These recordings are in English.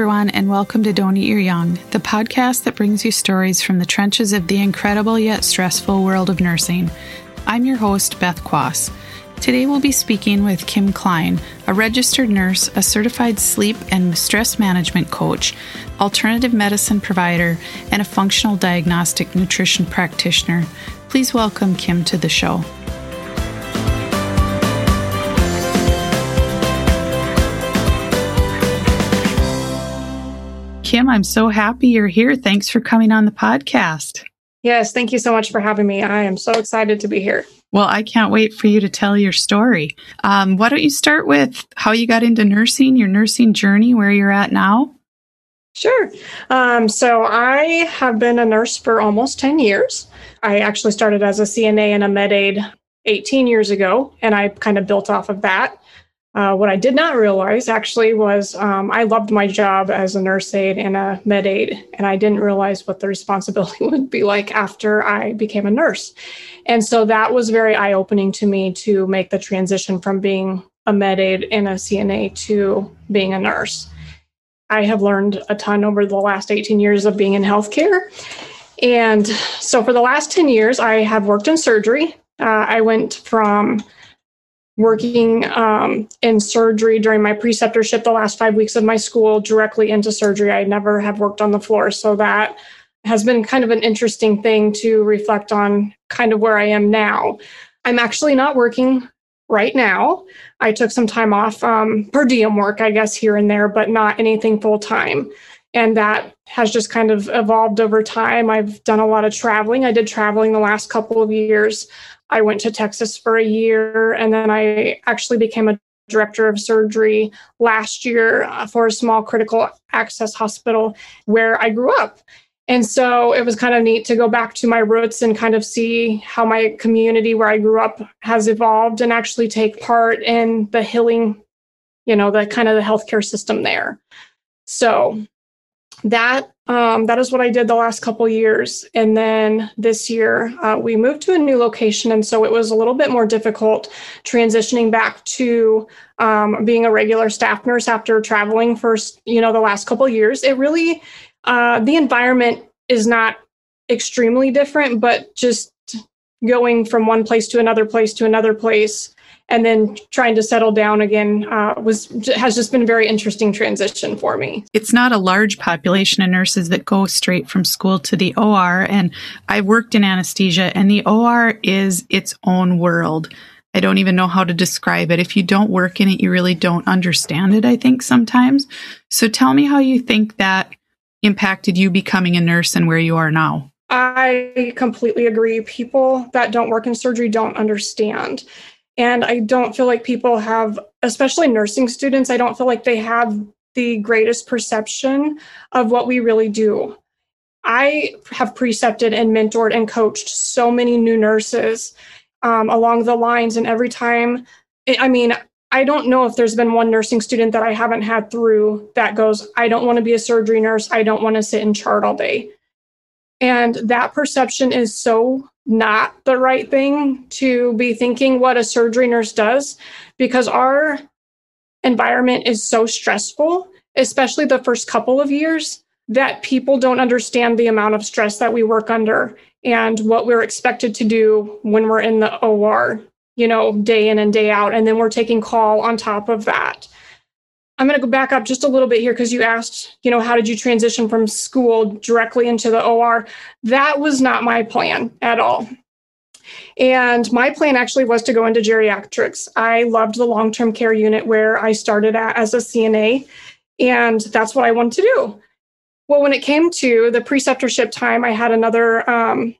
Everyone, and welcome to Don't Eat Your Young, the podcast that brings you stories from the trenches of the incredible yet stressful world of nursing. I'm your host, Beth Quass. Today, we'll be speaking with Kim Klein, a registered nurse, a certified sleep and stress management coach, alternative medicine provider, and a functional diagnostic nutrition practitioner. Please welcome Kim to the show. Kim, I'm so happy you're here. Thanks for coming on the podcast. Yes, thank you so much for having me. I am so excited to be here. Well, I can't wait for you to tell your story. Um, why don't you start with how you got into nursing, your nursing journey, where you're at now? Sure. Um, so I have been a nurse for almost 10 years. I actually started as a CNA and a med aide 18 years ago, and I kind of built off of that. Uh, what I did not realize actually was um, I loved my job as a nurse aide and a med aide, and I didn't realize what the responsibility would be like after I became a nurse. And so that was very eye opening to me to make the transition from being a med aide and a CNA to being a nurse. I have learned a ton over the last 18 years of being in healthcare. And so for the last 10 years, I have worked in surgery. Uh, I went from working um, in surgery during my preceptorship the last five weeks of my school directly into surgery. I never have worked on the floor. So that has been kind of an interesting thing to reflect on kind of where I am now. I'm actually not working right now. I took some time off um, per diem work, I guess, here and there, but not anything full time. And that has just kind of evolved over time. I've done a lot of traveling. I did traveling the last couple of years. I went to Texas for a year, and then I actually became a director of surgery last year uh, for a small critical access hospital where I grew up. And so it was kind of neat to go back to my roots and kind of see how my community where I grew up has evolved and actually take part in the healing, you know, the kind of the healthcare system there. So that um, that is what I did the last couple years, and then this year uh, we moved to a new location, and so it was a little bit more difficult transitioning back to um, being a regular staff nurse after traveling for you know the last couple years. It really uh, the environment is not extremely different, but just going from one place to another place to another place and then trying to settle down again uh, was has just been a very interesting transition for me. It's not a large population of nurses that go straight from school to the OR, and I worked in anesthesia, and the OR is its own world. I don't even know how to describe it. If you don't work in it, you really don't understand it, I think sometimes. So tell me how you think that impacted you becoming a nurse and where you are now. I completely agree. People that don't work in surgery don't understand. And I don't feel like people have, especially nursing students, I don't feel like they have the greatest perception of what we really do. I have precepted and mentored and coached so many new nurses um, along the lines. And every time, I mean, I don't know if there's been one nursing student that I haven't had through that goes, I don't want to be a surgery nurse. I don't want to sit in chart all day. And that perception is so not the right thing to be thinking what a surgery nurse does because our environment is so stressful, especially the first couple of years, that people don't understand the amount of stress that we work under and what we're expected to do when we're in the OR, you know, day in and day out. And then we're taking call on top of that. I'm going to go back up just a little bit here because you asked, you know, how did you transition from school directly into the OR? That was not my plan at all. And my plan actually was to go into geriatrics. I loved the long term care unit where I started at as a CNA, and that's what I wanted to do. Well, when it came to the preceptorship time, I had another um,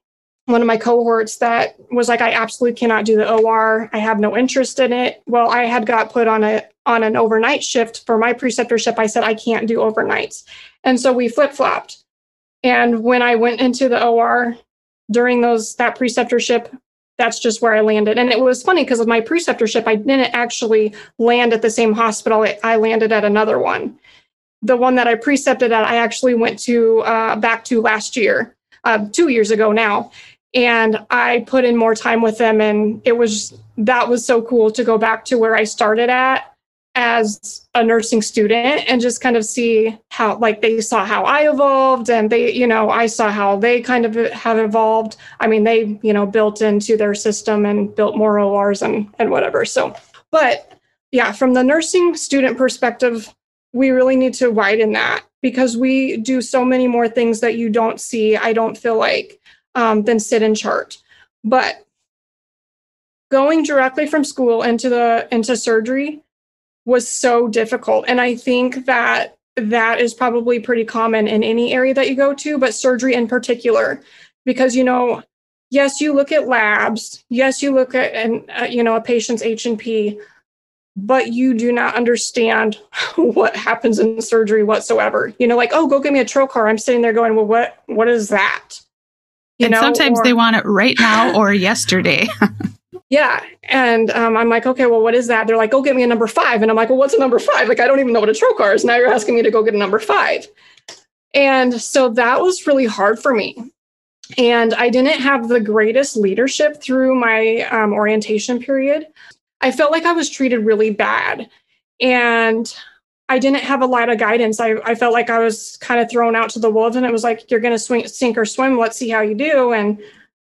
one of my cohorts that was like, I absolutely cannot do the OR. I have no interest in it. Well, I had got put on a on an overnight shift for my preceptorship. I said I can't do overnights, and so we flip flopped. And when I went into the OR during those that preceptorship, that's just where I landed. And it was funny because of my preceptorship, I didn't actually land at the same hospital. I landed at another one. The one that I precepted at, I actually went to uh, back to last year, uh, two years ago now and I put in more time with them and it was that was so cool to go back to where I started at as a nursing student and just kind of see how like they saw how I evolved and they you know I saw how they kind of have evolved. I mean they you know built into their system and built more ORs and and whatever. So but yeah from the nursing student perspective we really need to widen that because we do so many more things that you don't see I don't feel like um, than sit and chart. But going directly from school into the into surgery was so difficult. And I think that that is probably pretty common in any area that you go to, but surgery in particular, because, you know, yes, you look at labs, yes, you look at, and uh, you know, a patient's H&P, but you do not understand what happens in surgery whatsoever. You know, like, oh, go get me a trocar. I'm sitting there going, well, what, what is that? You and know, sometimes or, they want it right now or yesterday. Yeah. And um, I'm like, okay, well, what is that? They're like, go get me a number five. And I'm like, well, what's a number five? Like, I don't even know what a trocar is. Now you're asking me to go get a number five. And so that was really hard for me. And I didn't have the greatest leadership through my um, orientation period. I felt like I was treated really bad. And I didn't have a lot of guidance. I, I felt like I was kind of thrown out to the wolves, and it was like, you're going to swing, sink or swim. Let's see how you do. And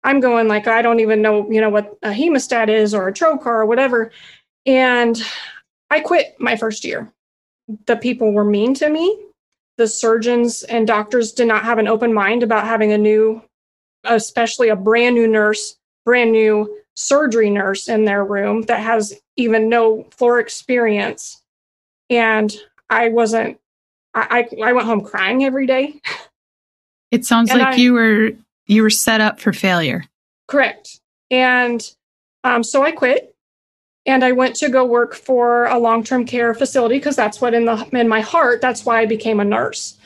I'm going like I don't even know, you know, what a hemostat is or a trocar or whatever. And I quit my first year. The people were mean to me. The surgeons and doctors did not have an open mind about having a new, especially a brand new nurse, brand new surgery nurse in their room that has even no floor experience. And I wasn't, I, I, went home crying every day. It sounds and like I, you were you were set up for failure. Correct. And um, so I quit and I went to go work for a long-term care facility because that's what in the in my heart that's why I became a nurse.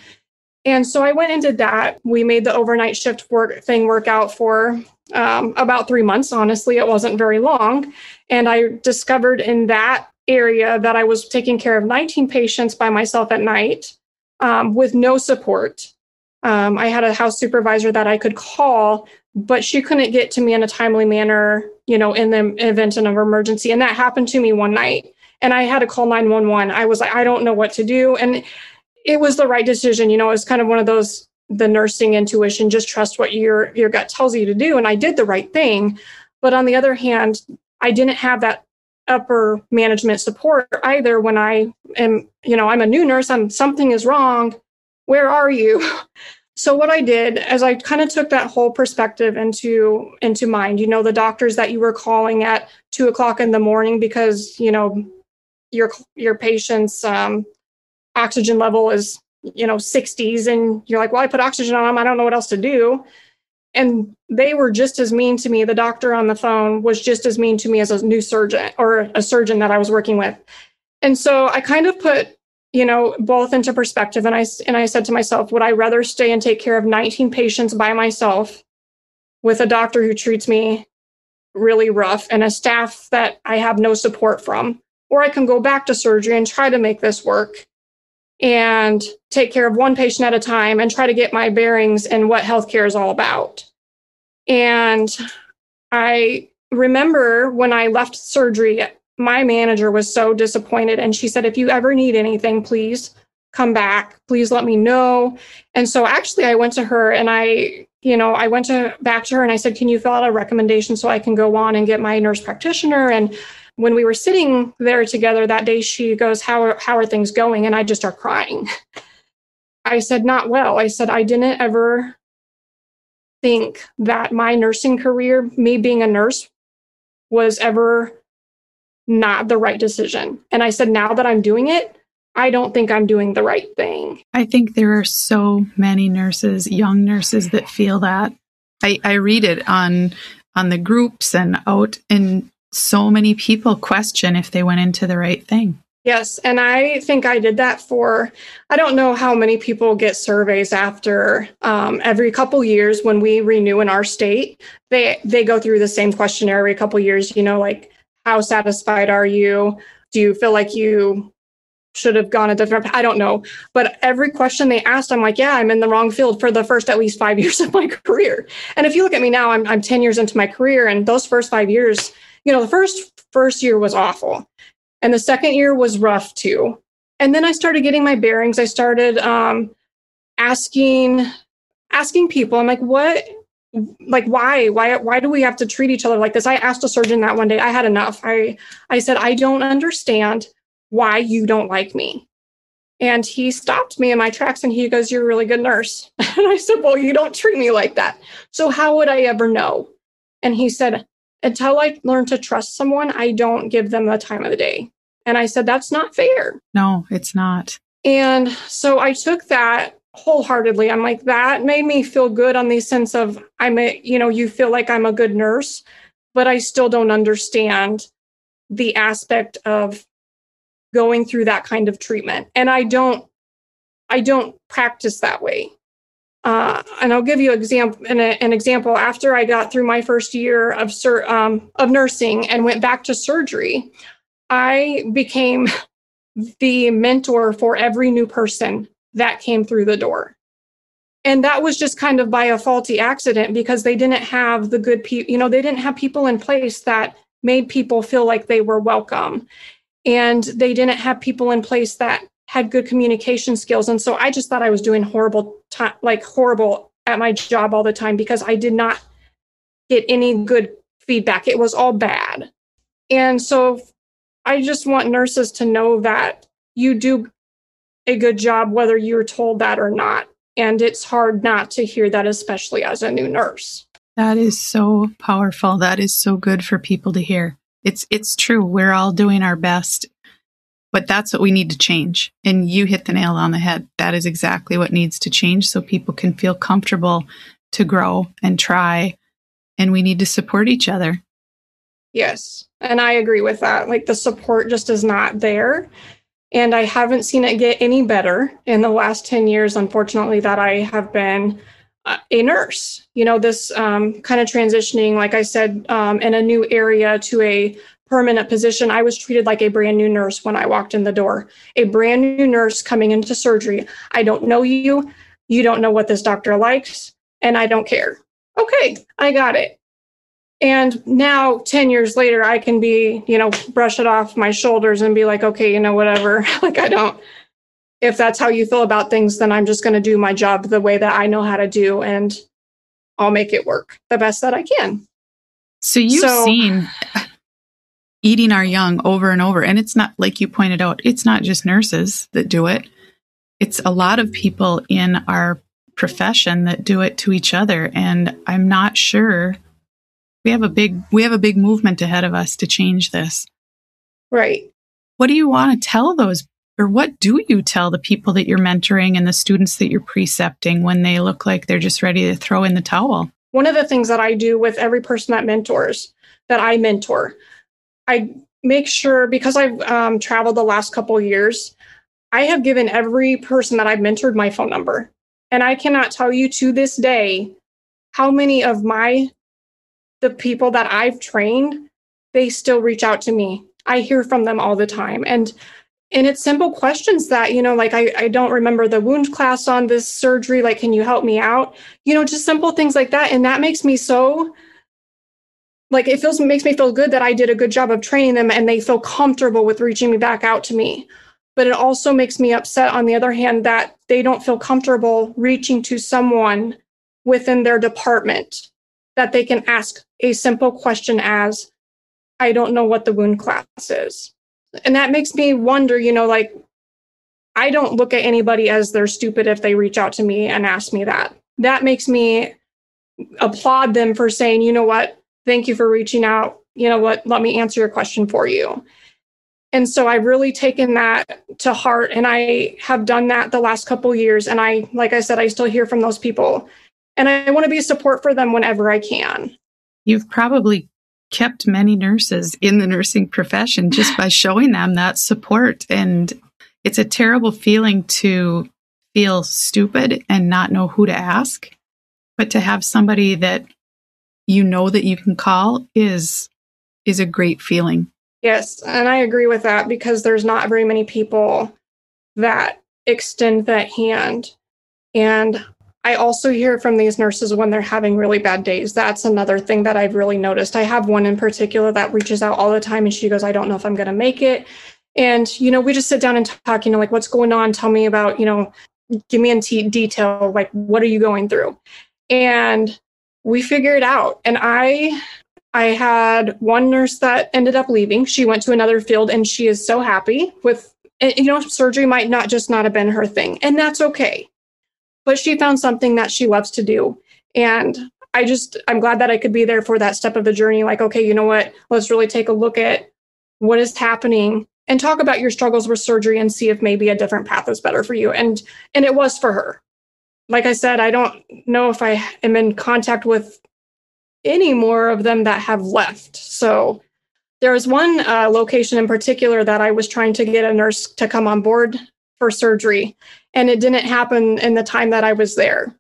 And so I went did that. We made the overnight shift work thing work out for um, about three months. Honestly, it wasn't very long, and I discovered in that area that I was taking care of 19 patients by myself at night um, with no support. Um, I had a house supervisor that I could call, but she couldn't get to me in a timely manner, you know, in the event of an emergency. And that happened to me one night. And I had to call 911. I was like, I don't know what to do. And it was the right decision. You know, it was kind of one of those the nursing intuition, just trust what your your gut tells you to do. And I did the right thing. But on the other hand, I didn't have that upper management support either when I am, you know, I'm a new nurse, I'm something is wrong. Where are you? so what i did is i kind of took that whole perspective into into mind. You know the doctors that you were calling at two o'clock in the morning because you know your your patient's um, oxygen level is you know 60s and you're like well i put oxygen on them i don't know what else to do. And they were just as mean to me. The doctor on the phone was just as mean to me as a new surgeon or a surgeon that i was working with. And so i kind of put you know both into perspective. And i and i said to myself would i rather stay and take care of 19 patients by myself with a doctor who treats me really rough and a staff that i have no support from? Or i can go back to surgery and try to make this work and take care of one patient at a time and try to get my bearings and what healthcare is all about. And i remember when i left surgery my manager was so disappointed and she said if you ever need anything please come back. Please let me know. And so actually i went to her and i you know i went to back to her and i said can you fill out a recommendation so i can go on and get my nurse practitioner? And when we were sitting there together that day she goes how are, how are things going? And i just start crying. I said not well. I said i didn't ever think that my nursing career me being a nurse was ever not the right decision. And I said, now that I'm doing it, I don't think I'm doing the right thing. I think there are so many nurses, young nurses that feel that. I, I read it on on the groups and out and so many people question if they went into the right thing. Yes, and I think I did that for I don't know how many people get surveys after um, every couple years when we renew in our state. They they go through the same questionnaire every couple years. You know, like how satisfied are you? Do you feel like you should have gone a different I don't know. But every question they asked, I'm like, yeah, I'm in the wrong field for the first at least five years of my career. And if you look at me now, I'm I'm 10 years into my career. And those first five years, you know, the first first year was awful. And the second year was rough too. And then I started getting my bearings. I started um, asking asking people. I'm like, what? Like, why? Why? Why do we have to treat each other like this? I asked a surgeon that one day. I had enough. I I said, I don't understand why you don't like me. And he stopped me in my tracks and he goes, You're a really good nurse. And I said, Well, you don't treat me like that. So how would I ever know? And he said, Until I learn to trust someone, I don't give them the time of the day. And I said, That's not fair. No, it's not. And so I took that wholeheartedly. I'm like, that made me feel good on the sense of I'm a, you know, you feel like I'm a good nurse, but I still don't understand the aspect of going through that kind of treatment. And I don't, I don't practice that way. Uh, and I'll give you example, an, an, example. After I got through my first year of sur- um, of nursing and went back to surgery, I became the mentor for every new person that came through the door. And that was just kind of by a faulty accident because they didn't have the good people, you know, they didn't have people in place that made people feel like they were welcome. And they didn't have people in place that had good communication skills. And so i just thought i was doing horrible time like horrible at my job all the time because i did not get any good feedback. It was all bad. And so i just want nurses to know that you do a good job whether you're told that or not and it's hard not to hear that especially as a new nurse that is so powerful that is so good for people to hear it's it's true. We're all doing our best, but that's what we need to change. And you hit the nail on the head. That is exactly what needs to change so people can feel comfortable to grow and try. And we need to support each other. Yes. And I agree with that. Like the support just is not there. And I haven't seen it get any better in the last 10 years, unfortunately, that I have been a nurse. You know, this um, kind of transitioning, like I said, um, in a new area to a permanent position, I was treated like a brand new nurse when I walked in the door. A brand new nurse coming into surgery. I don't know you. You don't know what this doctor likes, and I don't care. Okay, I got it. And now, 10 years later, I can be, you know, brush it off my shoulders and be like, okay, you know, whatever. like, I don't, if that's how you feel about things, then I'm just going to do my job the way that I know how to do and I'll make it work the best that I can. So you've so, seen eating our young over and over. And it's not like you pointed out, it's not just nurses that do it. It's a lot of people in our profession that do it to each other. And I'm not sure we have a big we have a big movement ahead of us to change this. Right. What do you want to tell those or what do you tell the people that you're mentoring and the students that you're precepting when they look like they're just ready to throw in the towel? One of the things that I do with every person that mentors, that I mentor, I make sure because I've um, traveled the last couple years, I have given every person that I've mentored my phone number. And I cannot tell you to this day how many of my the people that I've trained, they still reach out to me. I hear from them all the time. And and it's simple questions that you know like I, I don't remember the wound class on this surgery. Like can you help me out? You know just simple things like that. And that makes me so like it feels makes me feel good that i did a good job of training them and they feel comfortable with reaching me back out to me. But it also makes me upset on the other hand that they don't feel comfortable reaching to someone within their department that they can ask a simple question as i don't know what the wound class is and that makes me wonder, you know, like I don't look at anybody as they're stupid if they reach out to me and ask me that. That makes me applaud them for saying, you know what, thank you for reaching out. You know what, let me answer your question for you. And so I've really taken that to heart and I have done that the last couple years. And I, like I said, I still hear from those people and I want to be a support for them whenever I can. You've probably kept many nurses in the nursing profession just by showing them that support. And it's a terrible feeling to feel stupid and not know who to ask. But to have somebody that you know that you can call is is a great feeling. Yes, and I agree with that because there's not very many people that extend that hand. And I also hear from these nurses when they're having really bad days. That's another thing that I've really noticed. I have one in particular that reaches out all the time and she goes, I don't know if I'm going to make it. And, you know, we just sit down and talk, you know, like what's going on? Tell me about, you know, give me in t- detail, like what are you going through? And we figure it out. And I I had one nurse that ended up leaving. She went to another field and she is so happy with you know, surgery might not just not have been her thing, and that's okay. But she found something that she loves to do. And I just I'm glad that I could be there for that step of the journey. Like, okay, you know what? Let's really take a look at what is happening and talk about your struggles with surgery and see if maybe a different path is better for you. And and it was for her. Like I said, I don't know if I am in contact with any more of them that have left. So there was one uh, location in particular that I was trying to get a nurse to come on board for surgery, and it didn't happen in the time that I was there.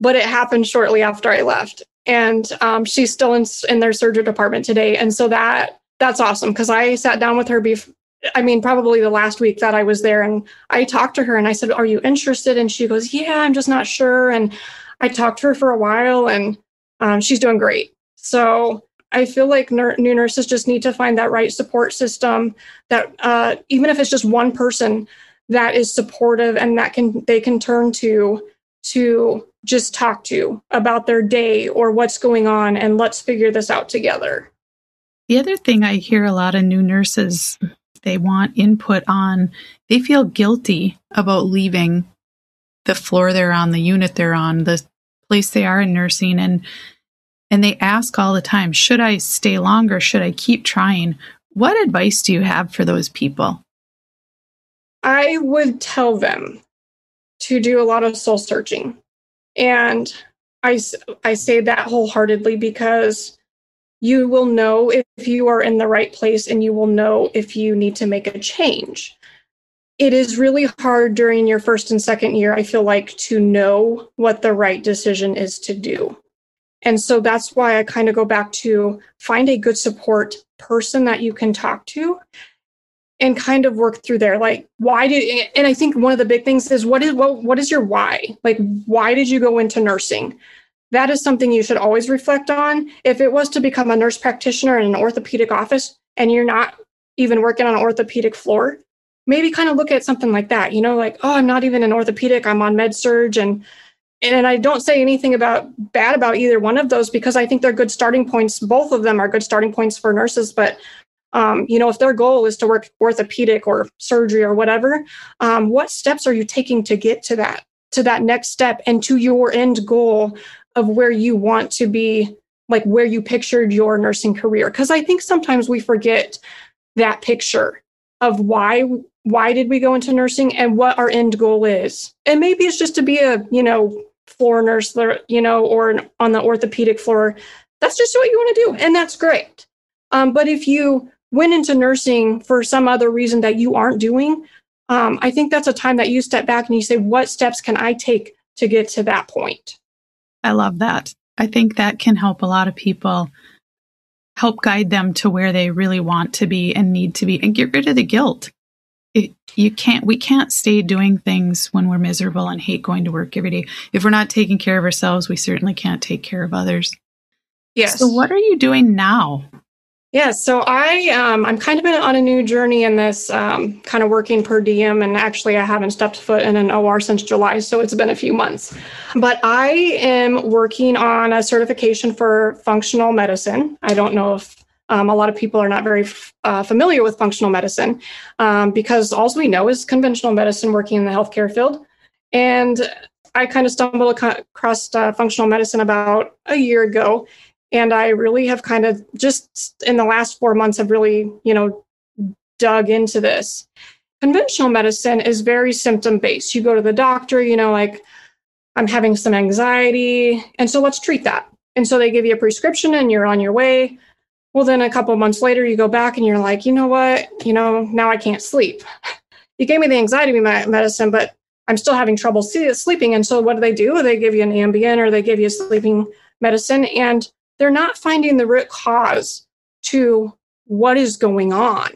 But it happened shortly after I left, and um, she's still in in their surgery department today. And so that that's awesome because I sat down with her before. I mean, probably the last week that I was there, and I talked to her and I said, "Are you interested?" And she goes, "Yeah, I'm just not sure." And I talked to her for a while, and um, she's doing great. So I feel like ner- new nurses just need to find that right support system that uh, even if it's just one person that is supportive and that can they can turn to to just talk to about their day or what's going on and let's figure this out together. The other thing I hear a lot of new nurses they want input on, they feel guilty about leaving the floor they're on, the unit they're on, the place they are in nursing and and they ask all the time, should I stay longer? Should I keep trying? What advice do you have for those people? I would tell them to do a lot of soul searching. And I, I say that wholeheartedly because you will know if you are in the right place and you will know if you need to make a change. It is really hard during your first and second year, I feel like, to know what the right decision is to do. And so that's why I kind of go back to find a good support person that you can talk to and kind of work through there like why did and i think one of the big things is what is what, what is your why like why did you go into nursing that is something you should always reflect on if it was to become a nurse practitioner in an orthopedic office and you're not even working on an orthopedic floor maybe kind of look at something like that you know like oh i'm not even an orthopedic i'm on med surg and and I don't say anything about bad about either one of those because I think they're good starting points. Both of them are good starting points for nurses. But um, you know, if their goal is to work orthopedic or surgery or whatever, um, what steps are you taking to get to that to that next step and to your end goal of where you want to be, like where you pictured your nursing career? Because I think sometimes we forget that picture of why why did we go into nursing and what our end goal is and maybe it's just to be a you know floor nurse, you know, or on the orthopedic floor. That's just what you want to do, and that's great. Um, but if you went into nursing for some other reason that you aren't doing, um, I think that's a time that you step back and you say, what steps can I take to get to that point? I love that. I think that can help a lot of people help guide them to where they really want to be and need to be and get rid of the guilt. It, you can't we can't stay doing things when we're miserable and hate going to work every day. If we're not taking care of ourselves we certainly can't take care of others. Yes. so what are you doing now yeah so i um, i'm kind of been on a new journey in this um, kind of working per diem and actually i haven't stepped foot in an or since july so it's been a few months but i am working on a certification for functional medicine i don't know if um, a lot of people are not very uh, familiar with functional medicine um, because all we know is conventional medicine working in the healthcare field. And I kind of stumbled across uh, functional medicine about a year ago. And I really have kind of just in the last four months have really, you know, dug into this. Conventional medicine is very symptom based. You go to the doctor, you know, like, I'm having some anxiety. And so let's treat that. And so they give you a prescription and you're on your way. Well, then a couple months later, you go back and you're like, you know what? You know, now I can't sleep. you gave me the anxiety medicine, but I'm still having trouble sleeping. And so what do they do? They give you an Ambien or they give you sleeping medicine, and they're not finding the root cause to what is going on.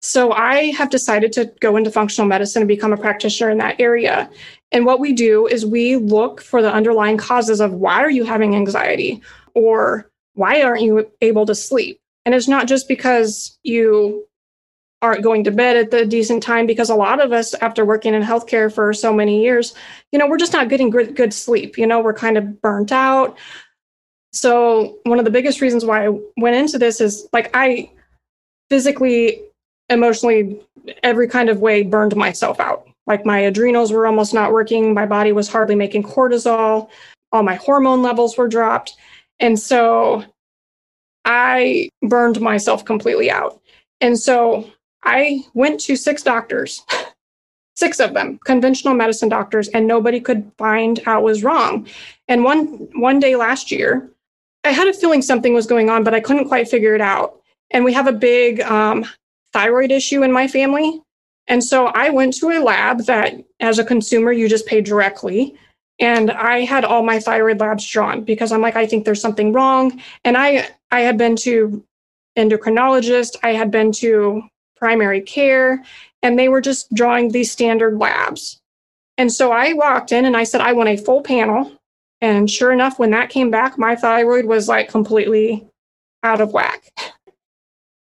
So I have decided to go into functional medicine and become a practitioner in that area. And what we do is we look for the underlying causes of why are you having anxiety or why aren't you able to sleep? And it's not just because you aren't going to bed at the decent time because a lot of us after working in healthcare for so many years you know we're just not getting good, good sleep you know we're kind of burnt out so one of the biggest reasons why i went into this is like i physically emotionally every kind of way burned myself out. Like my adrenals were almost not working. My body was hardly making cortisol. All my hormone levels were dropped. And so i burned myself completely out. And so I went to six doctors, six of them, conventional medicine doctors, and nobody could find out was wrong. And one one day last year, I had a feeling something was going on, but I couldn't quite figure it out. And we have a big um, thyroid issue in my family. And so I went to a lab that, as a consumer, you just pay directly. And I had all my thyroid labs drawn because I'm like, I think there's something wrong. And I I had been to endocrinologist, I had been to primary care, and they were just drawing these standard labs. And so I walked in and I said, I want a full panel. And sure enough, when that came back, my thyroid was like completely out of whack.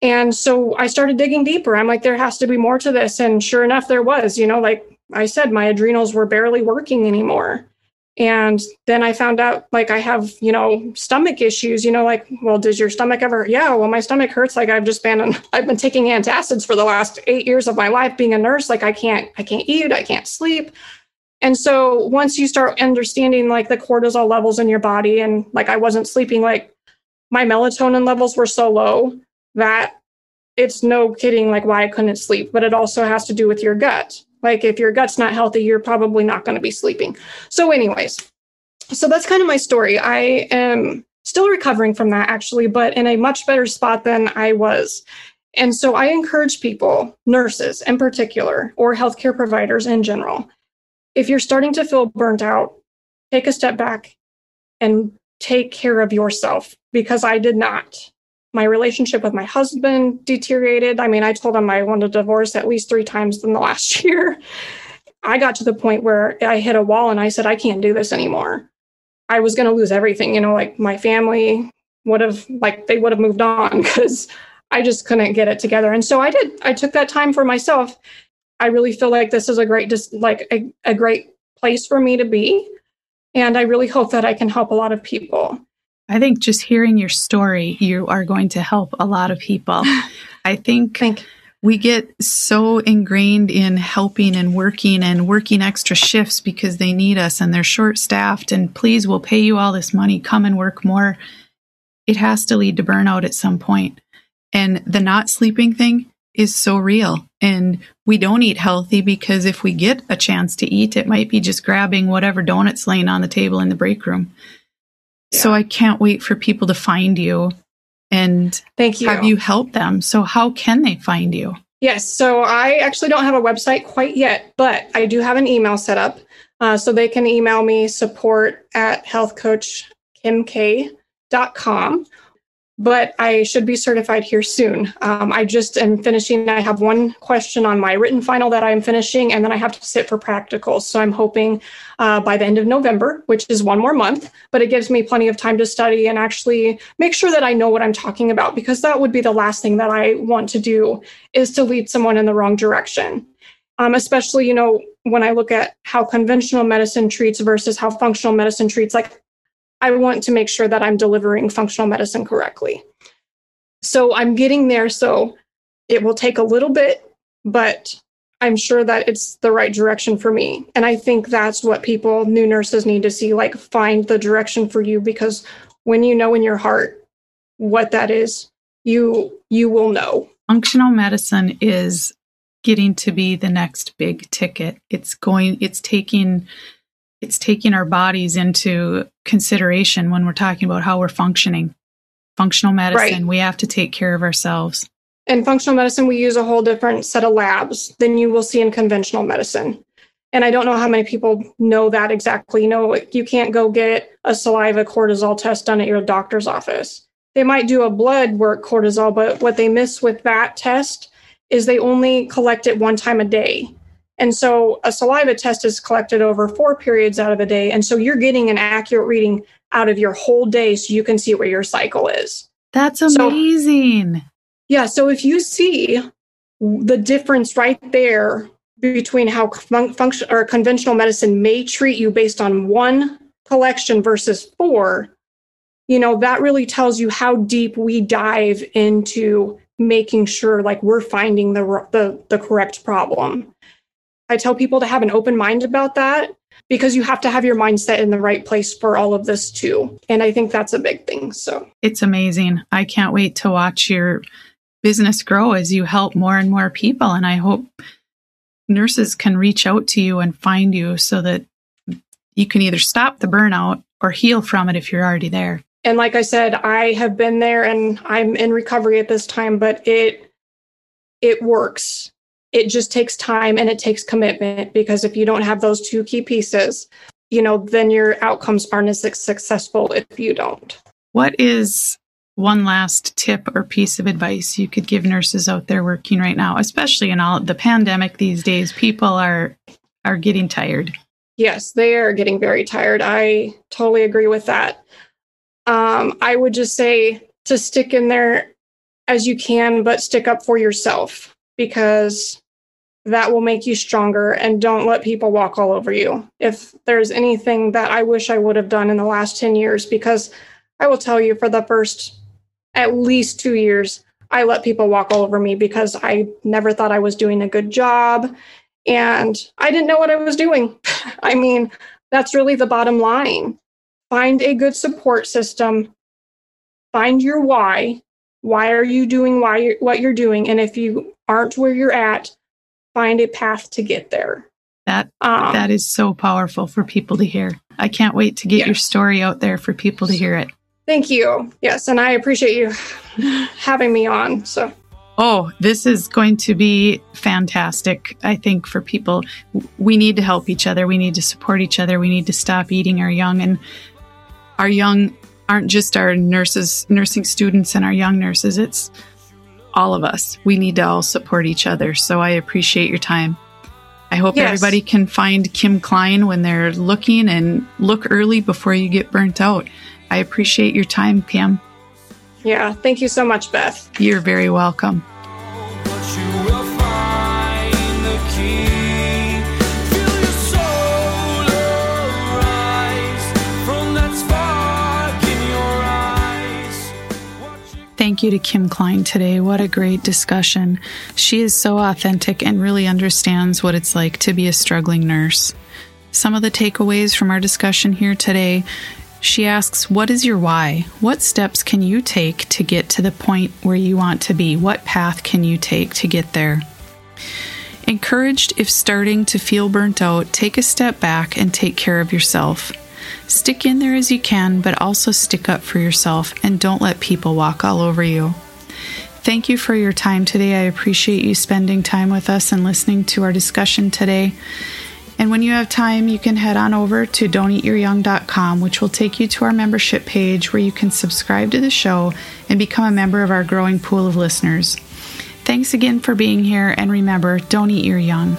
And so I started digging deeper. I'm like, there has to be more to this. And sure enough, there was, you know, like I said, my adrenals were barely working anymore. And then I found out like I have, you know, stomach issues, you know, like, well, does your stomach ever? Yeah, well, my stomach hurts. Like I've just been, I've been taking antacids for the last eight years of my life being a nurse. Like I can't, I can't eat, I can't sleep. And so once you start understanding like the cortisol levels in your body and like I wasn't sleeping, like my melatonin levels were so low that it's no kidding like why I couldn't sleep, but it also has to do with your gut. Like if your gut's not healthy, you're probably not going to be sleeping. So, anyways, so that's kind of my story. I am still recovering from that actually, but in a much better spot than I was. And so I encourage people, nurses in particular, or healthcare providers in general, if you're starting to feel burnt out, take a step back and take care of yourself because I did not my relationship with my husband deteriorated. I mean, I told him I wanted a divorce at least three times in the last year. I got to the point where I hit a wall and I said, I can't do this anymore. I was going to lose everything. You know, like my family would have, like, they would have moved on because I just couldn't get it together. And so I did. I took that time for myself. I really feel like this is a great, just like a, a great place for me to be. And I really hope that I can help a lot of people. I think just hearing your story, you are going to help a lot of people. I think we get so ingrained in helping and working and working extra shifts because they need us and they're short staffed and please we'll pay you all this money, come and work more. It has to lead to burnout at some point. And the not sleeping thing is so real. And we don't eat healthy because if we get a chance to eat, it might be just grabbing whatever donuts laying on the table in the break room. So I can't wait for people to find you and thank you. Have you help them? So how can they find you? Yes. So I actually don't have a website quite yet, but I do have an email set up. Uh, so they can email me support at healthcoachkimk.com but I should be certified here soon. Um, I just am finishing. I have one question on my written final that I'm finishing, and then I have to sit for practicals. So I'm hoping uh, by the end of November, which is one more month, but it gives me plenty of time to study and actually make sure that I know what I'm talking about, because that would be the last thing that I want to do is to lead someone in the wrong direction. Um, especially, you know, when I look at how conventional medicine treats versus how functional medicine treats, like I want to make sure that I'm delivering functional medicine correctly. So I'm getting there. So it will take a little bit, but I'm sure that it's the right direction for me. And I think that's what people, new nurses, need to see like, find the direction for you because when you know in your heart what that is, you you will know. Functional medicine is getting to be the next big ticket. It's going it's taking it's taking our bodies into consideration when we're talking about how we're functioning. Functional medicine, right. we have to take care of ourselves. In functional medicine, we use a whole different set of labs than you will see in conventional medicine. And I don't know how many people know that exactly. You know, you can't go get a saliva cortisol test done at your doctor's office. They might do a blood work cortisol, but what they miss with that test is they only collect it one time a day. And so a saliva test is collected over four periods out of the day. And so you're getting an accurate reading out of your whole day so you can see where your cycle is. That's amazing. So, yeah. So if you see the difference right there between how fun- function or conventional medicine may treat you based on one collection versus four, you know, that really tells you how deep we dive into making sure like we're finding the the, the correct problem. I tell people to have an open mind about that because you have to have your mindset in the right place for all of this too. And I think that's a big thing. So it's amazing. I can't wait to watch your business grow as you help more and more people. And I hope nurses can reach out to you and find you so that you can either stop the burnout or heal from it if you're already there. And like I said, I have been there and I'm in recovery at this time, but it it works. It just takes time and it takes commitment because if you don't have those two key pieces, you know, then your outcomes aren't as successful if you don't. What is one last tip or piece of advice you could give nurses out there working right now, especially in all the pandemic these days? People are are getting tired. Yes, they are getting very tired. I totally agree with that. Um, I would just say to stick in there as you can, but stick up for yourself because that will make you stronger and don't let people walk all over you. If there's anything that I wish I would have done in the last 10 years, because I will tell you for the first at least two years, I let people walk all over me because I never thought I was doing a good job and I didn't know what I was doing. I mean, that's really the bottom line. Find a good support system, find your why. Why are you doing why you're, what you're doing? And if you aren't where you're at, find a path to get there. That um, that is so powerful for people to hear. I can't wait to get yeah. your story out there for people to hear it. Thank you. Yes, and I appreciate you having me on. So Oh, this is going to be fantastic. I think for people, we need to help each other. We need to support each other. We need to stop eating our young. And our young aren't just our nurses, nursing students and our young nurses. It's all of us. We need to all support each other. So I appreciate your time. I hope yes. everybody can find Kim Klein when they're looking and look early before you get burnt out. I appreciate your time, Pam. Yeah, thank you so much, Beth. You're very welcome. Thank you to Kim Klein today. What a great discussion. She is so authentic and really understands what it's like to be a struggling nurse. Some of the takeaways from our discussion here today she asks, What is your why? What steps can you take to get to the point where you want to be? What path can you take to get there? Encouraged if starting to feel burnt out, take a step back and take care of yourself. Stick in there as you can, but also stick up for yourself and don't let people walk all over you. Thank you for your time today. I appreciate you spending time with us and listening to our discussion today. And when you have time, you can head on over to don'teatyouryoung.com, which will take you to our membership page where you can subscribe to the show and become a member of our growing pool of listeners. Thanks again for being here, and remember don't eat your young.